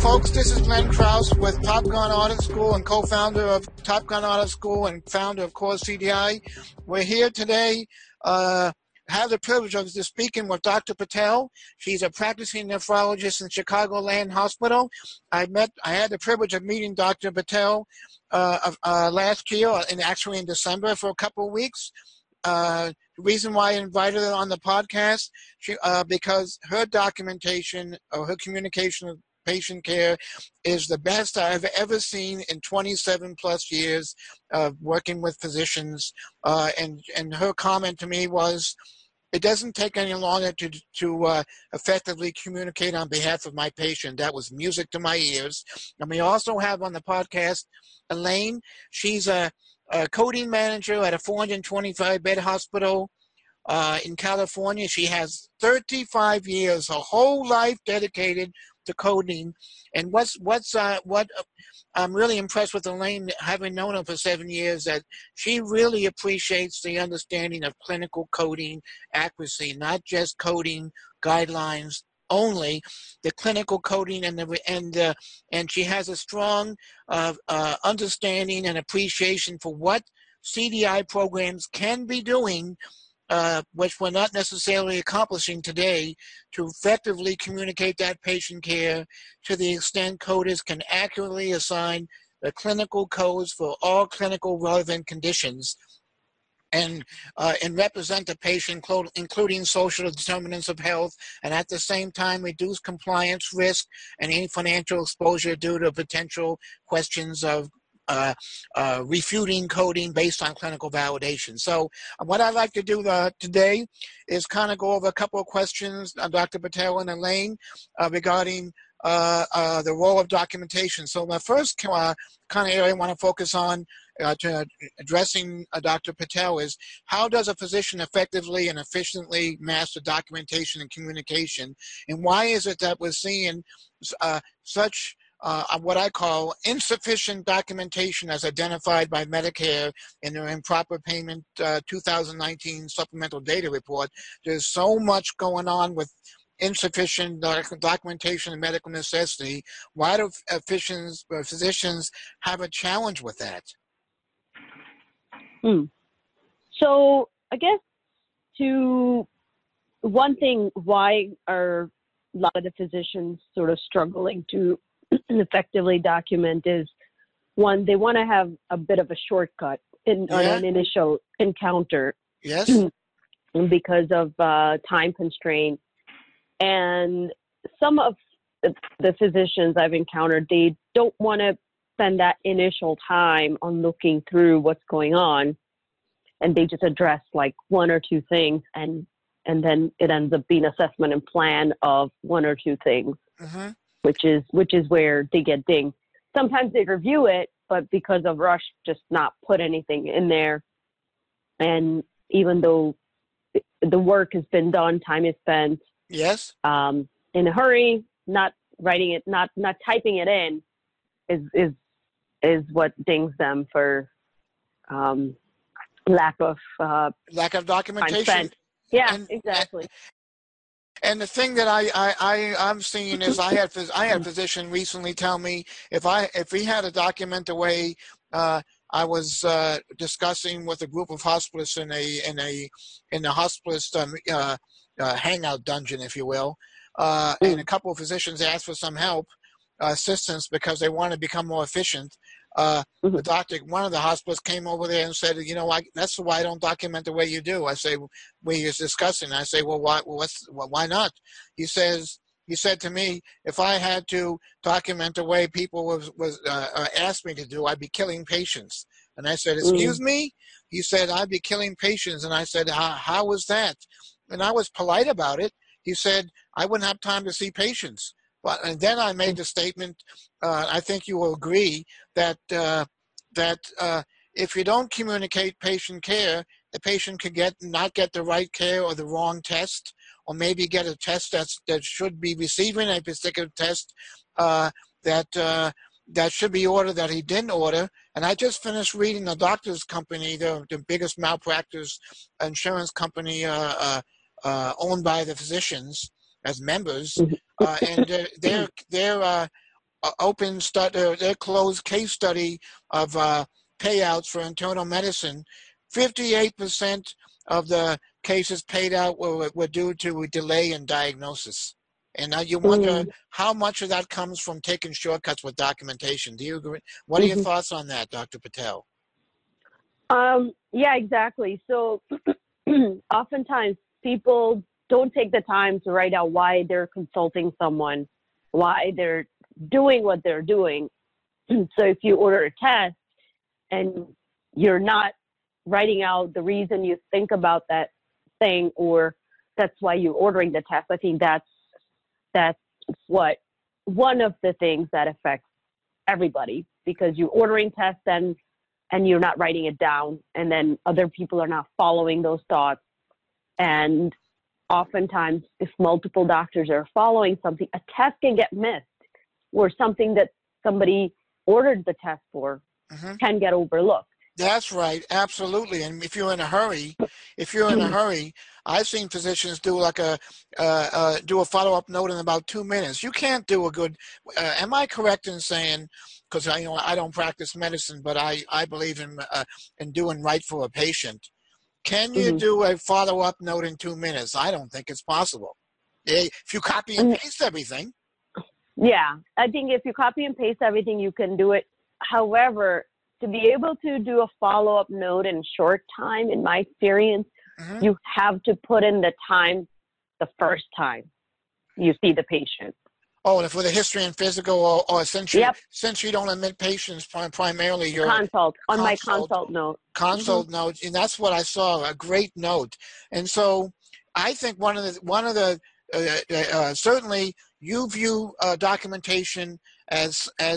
folks. This is Glenn Krauss with Top Gun Audit School and co-founder of Top Gun Audit School and founder of Core CDI. We're here today. Uh, have the privilege of speaking with Dr. Patel. She's a practicing nephrologist in Chicagoland Hospital. I met, I had the privilege of meeting Dr. Patel uh, uh, last year, and actually in December for a couple of weeks. Uh, the reason why I invited her on the podcast, she, uh, because her documentation or her communication patient care is the best I've ever seen in 27 plus years of working with physicians. Uh, and and her comment to me was, it doesn't take any longer to to uh, effectively communicate on behalf of my patient. That was music to my ears. And we also have on the podcast Elaine. She's a, a coding manager at a 425 bed hospital uh, in California. She has 35 years, her whole life dedicated to coding. And what's what's uh, what uh, I'm really impressed with Elaine, having known her for seven years, that she really appreciates the understanding of clinical coding accuracy, not just coding guidelines only, the clinical coding and the and uh, and she has a strong uh, uh, understanding and appreciation for what CDI programs can be doing uh, which we're not necessarily accomplishing today, to effectively communicate that patient care to the extent coders can accurately assign the clinical codes for all clinical relevant conditions and uh, and represent the patient, including social determinants of health, and at the same time reduce compliance risk and any financial exposure due to potential questions of uh, uh, refuting coding based on clinical validation. So uh, what I'd like to do uh, today is kind of go over a couple of questions, uh, Dr. Patel and Elaine, uh, regarding the role of documentation. So my first kind of area I want to focus on to addressing Dr. Patel is how does a physician effectively and efficiently master documentation and communication, and why is it that we're seeing such uh, what I call insufficient documentation as identified by Medicare in their improper payment uh, 2019 supplemental data report. There's so much going on with insufficient documentation of medical necessity. Why do physicians, uh, physicians have a challenge with that? Hmm. So I guess to one thing, why are a lot of the physicians sort of struggling to effectively document is one, they want to have a bit of a shortcut in yeah. on an initial encounter. Yes. because of uh, time constraint. And some of the physicians I've encountered, they don't want to spend that initial time on looking through what's going on. And they just address like one or two things and and then it ends up being assessment and plan of one or two things. Mm-hmm which is which is where they get dinged. Sometimes they review it, but because of rush, just not put anything in there. And even though the work has been done, time is spent. Yes. Um, in a hurry, not writing it, not not typing it in, is is is what dings them for um, lack of uh, lack of documentation. Yeah, and, exactly. And the thing that I, I, I I'm seeing is I had I had a physician recently tell me if I if we had to document the way uh, I was uh, discussing with a group of hospitalists in a in a in a hospitalist um, uh, uh, hangout dungeon, if you will, uh, and a couple of physicians asked for some help uh, assistance because they want to become more efficient. Uh, mm-hmm. The doctor, one of the hospitals came over there and said, you know, I, that's why I don't document the way you do. I say, we was discussing. I say, well, why, what's, well, why not? He says, he said to me, if I had to document the way people was, was uh, uh asked me to do, I'd be killing patients. And I said, excuse mm-hmm. me? He said, I'd be killing patients. And I said, how, how was that? And I was polite about it. He said, I wouldn't have time to see patients. But and then I made the statement. Uh, I think you will agree that uh, that uh, if you don't communicate patient care, the patient could get not get the right care or the wrong test, or maybe get a test that's that should be receiving a particular test uh, that uh, that should be ordered that he didn't order. And I just finished reading the Doctors Company, the the biggest malpractice insurance company uh, owned by the physicians as members, mm-hmm. uh, and they're they're, they're uh, uh, open study, uh, their closed case study of uh, payouts for internal medicine, 58% of the cases paid out were, were due to a delay in diagnosis. And now you wonder Mm. how much of that comes from taking shortcuts with documentation. Do you agree? What are your Mhm. thoughts on that, Dr. Patel? Um, yeah, exactly. So oftentimes people don't take the time to write out why they're consulting someone, why they're doing what they're doing. so if you order a test and you're not writing out the reason you think about that thing or that's why you're ordering the test, I think that's that's what one of the things that affects everybody because you're ordering tests and and you're not writing it down and then other people are not following those thoughts and oftentimes if multiple doctors are following something a test can get missed or something that somebody ordered the test for hmm can get overlooked That's right, absolutely. And if you're in a hurry, if you're in a hurry, I've seen physicians do like a uh, uh, do a follow up note in about two minutes. You can't do a good. Uh, am I correct in saying? Because I you know I don't practice medicine, but I I believe in uh, in doing right for a patient. Can you Mhm. do a follow up note in two minutes? I don't think it's possible. Eh, If you copy and Mm. paste everything, yeah i think if you copy and paste everything you can do it however to be able to do a follow-up note in short time in my experience Mhm. you have to put in the time the first time you see the patient oh, and for the history and physical, or, or since you Yep. since you don't admit patients, prim- primarily you're consult on my consult. consult note consult note, and that's what I saw. A great note, and so I think one of the one of the uh, uh, uh, certainly you view uh, documentation as as